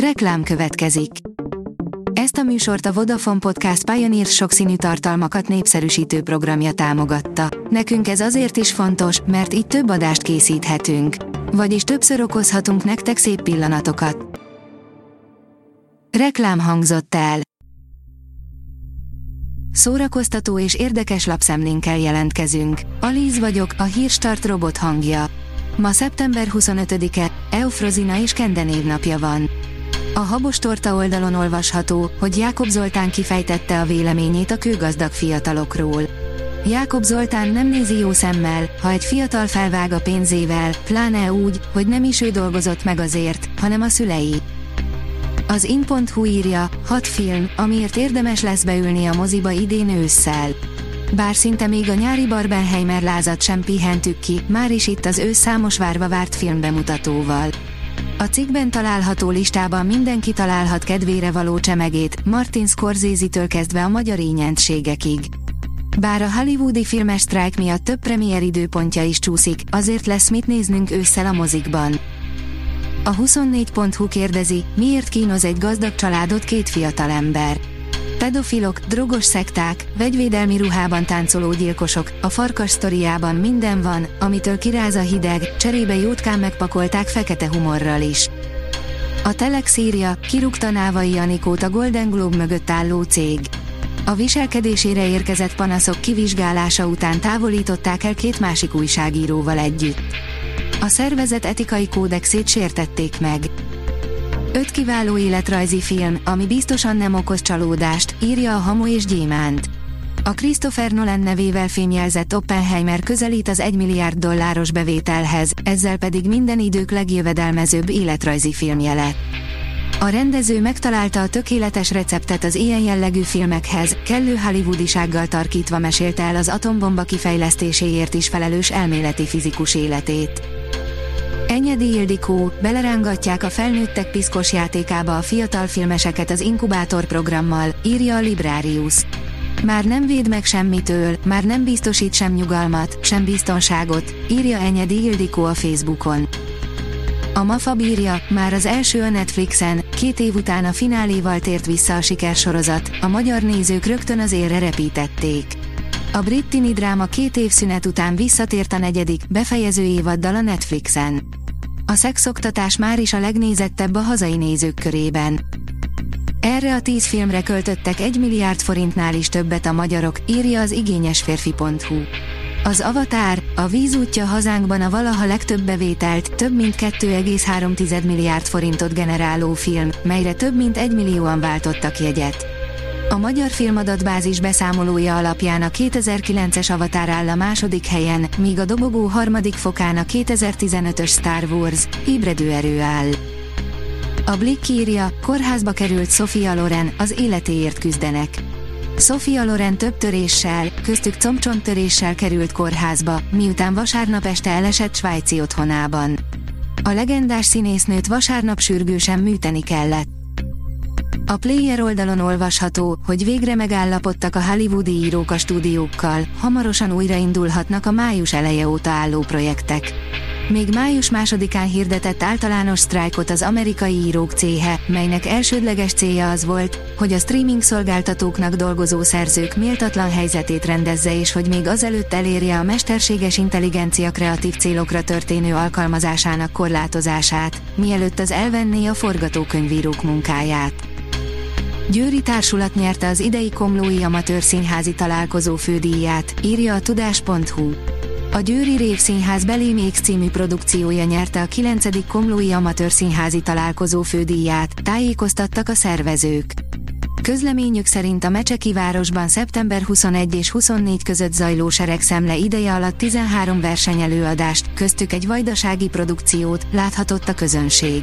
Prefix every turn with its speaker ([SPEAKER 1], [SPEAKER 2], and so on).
[SPEAKER 1] Reklám következik. Ezt a műsort a Vodafone Podcast Pioneer sokszínű tartalmakat népszerűsítő programja támogatta. Nekünk ez azért is fontos, mert így több adást készíthetünk. Vagyis többször okozhatunk nektek szép pillanatokat. Reklám hangzott el. Szórakoztató és érdekes lapszemlénkkel jelentkezünk. Alíz vagyok, a hírstart robot hangja. Ma szeptember 25-e, Eufrozina és Kende névnapja van. A Habos Torta oldalon olvasható, hogy Jákob Zoltán kifejtette a véleményét a kőgazdag fiatalokról. Jákob Zoltán nem nézi jó szemmel, ha egy fiatal felvág a pénzével, pláne úgy, hogy nem is ő dolgozott meg azért, hanem a szülei. Az in.hu írja, hat film, amiért érdemes lesz beülni a moziba idén ősszel. Bár szinte még a nyári Barbenheimer lázat sem pihentük ki, már is itt az ősz számos várva várt filmbemutatóval. A cikkben található listában mindenki találhat kedvére való csemegét, Martin Scorsese-től kezdve a magyar ényentségekig. Bár a hollywoodi filmes sztrájk miatt több premier időpontja is csúszik, azért lesz mit néznünk ősszel a mozikban. A 24.hu kérdezi, miért kínoz egy gazdag családot két fiatal ember. Pedofilok, drogos szekták, vegyvédelmi ruhában táncoló gyilkosok, a farkas sztoriában minden van, amitől kiráz a hideg, cserébe jótkán megpakolták fekete humorral is. A Telex írja, kirúgta Návai Anikót a Golden Globe mögött álló cég. A viselkedésére érkezett panaszok kivizsgálása után távolították el két másik újságíróval együtt. A szervezet etikai kódexét sértették meg. Öt kiváló életrajzi film, ami biztosan nem okoz csalódást, írja a Hamu és Gyémánt. A Christopher Nolan nevével fémjelzett Oppenheimer közelít az 1 milliárd dolláros bevételhez, ezzel pedig minden idők legjövedelmezőbb életrajzi filmje lett. A rendező megtalálta a tökéletes receptet az ilyen jellegű filmekhez, kellő hollywoodisággal tarkítva mesélte el az atombomba kifejlesztéséért is felelős elméleti fizikus életét. Enyedi Ildikó, belerángatják a felnőttek piszkos játékába a fiatal filmeseket az inkubátor programmal, írja a Librarius. Már nem véd meg semmitől, már nem biztosít sem nyugalmat, sem biztonságot, írja Enyedi Ildikó a Facebookon. A Mafa bírja, már az első a Netflixen, két év után a fináléval tért vissza a sikersorozat, a magyar nézők rögtön az érre repítették. A brit tini dráma két év szünet után visszatért a negyedik, befejező évaddal a Netflixen. A szexoktatás már is a legnézettebb a hazai nézők körében. Erre a tíz filmre költöttek egy milliárd forintnál is többet a magyarok, írja az igényesférfi.hu. Az Avatár, a vízútja hazánkban a valaha legtöbb bevételt, több mint 2,3 milliárd forintot generáló film, melyre több mint egy millióan váltottak jegyet. A Magyar Filmadatbázis beszámolója alapján a 2009-es Avatar áll a második helyen, míg a dobogó harmadik fokán a 2015-ös Star Wars, ébredő erő áll. A Blick írja, kórházba került Sofia Loren, az életéért küzdenek. Sofia Loren több töréssel, köztük combcsonttöréssel került kórházba, miután vasárnap este elesett svájci otthonában. A legendás színésznőt vasárnap sürgősen műteni kellett. A Player oldalon olvasható, hogy végre megállapodtak a hollywoodi írók a stúdiókkal, hamarosan újraindulhatnak a május eleje óta álló projektek. Még május másodikán hirdetett általános sztrájkot az amerikai írók céhe, melynek elsődleges célja az volt, hogy a streaming szolgáltatóknak dolgozó szerzők méltatlan helyzetét rendezze és hogy még azelőtt elérje a mesterséges intelligencia kreatív célokra történő alkalmazásának korlátozását, mielőtt az elvenné a forgatókönyvírók munkáját. Győri Társulat nyerte az idei Komlói Amatőr Színházi Találkozó fődíját, írja a tudás.hu. A Győri Rév Színház Belémék című produkciója nyerte a 9. Komlói Amatőr Színházi Találkozó fődíját, tájékoztattak a szervezők. Közleményük szerint a Mecseki városban szeptember 21 és 24 között zajló seregszemle ideje alatt 13 versenyelőadást, köztük egy vajdasági produkciót láthatott a közönség.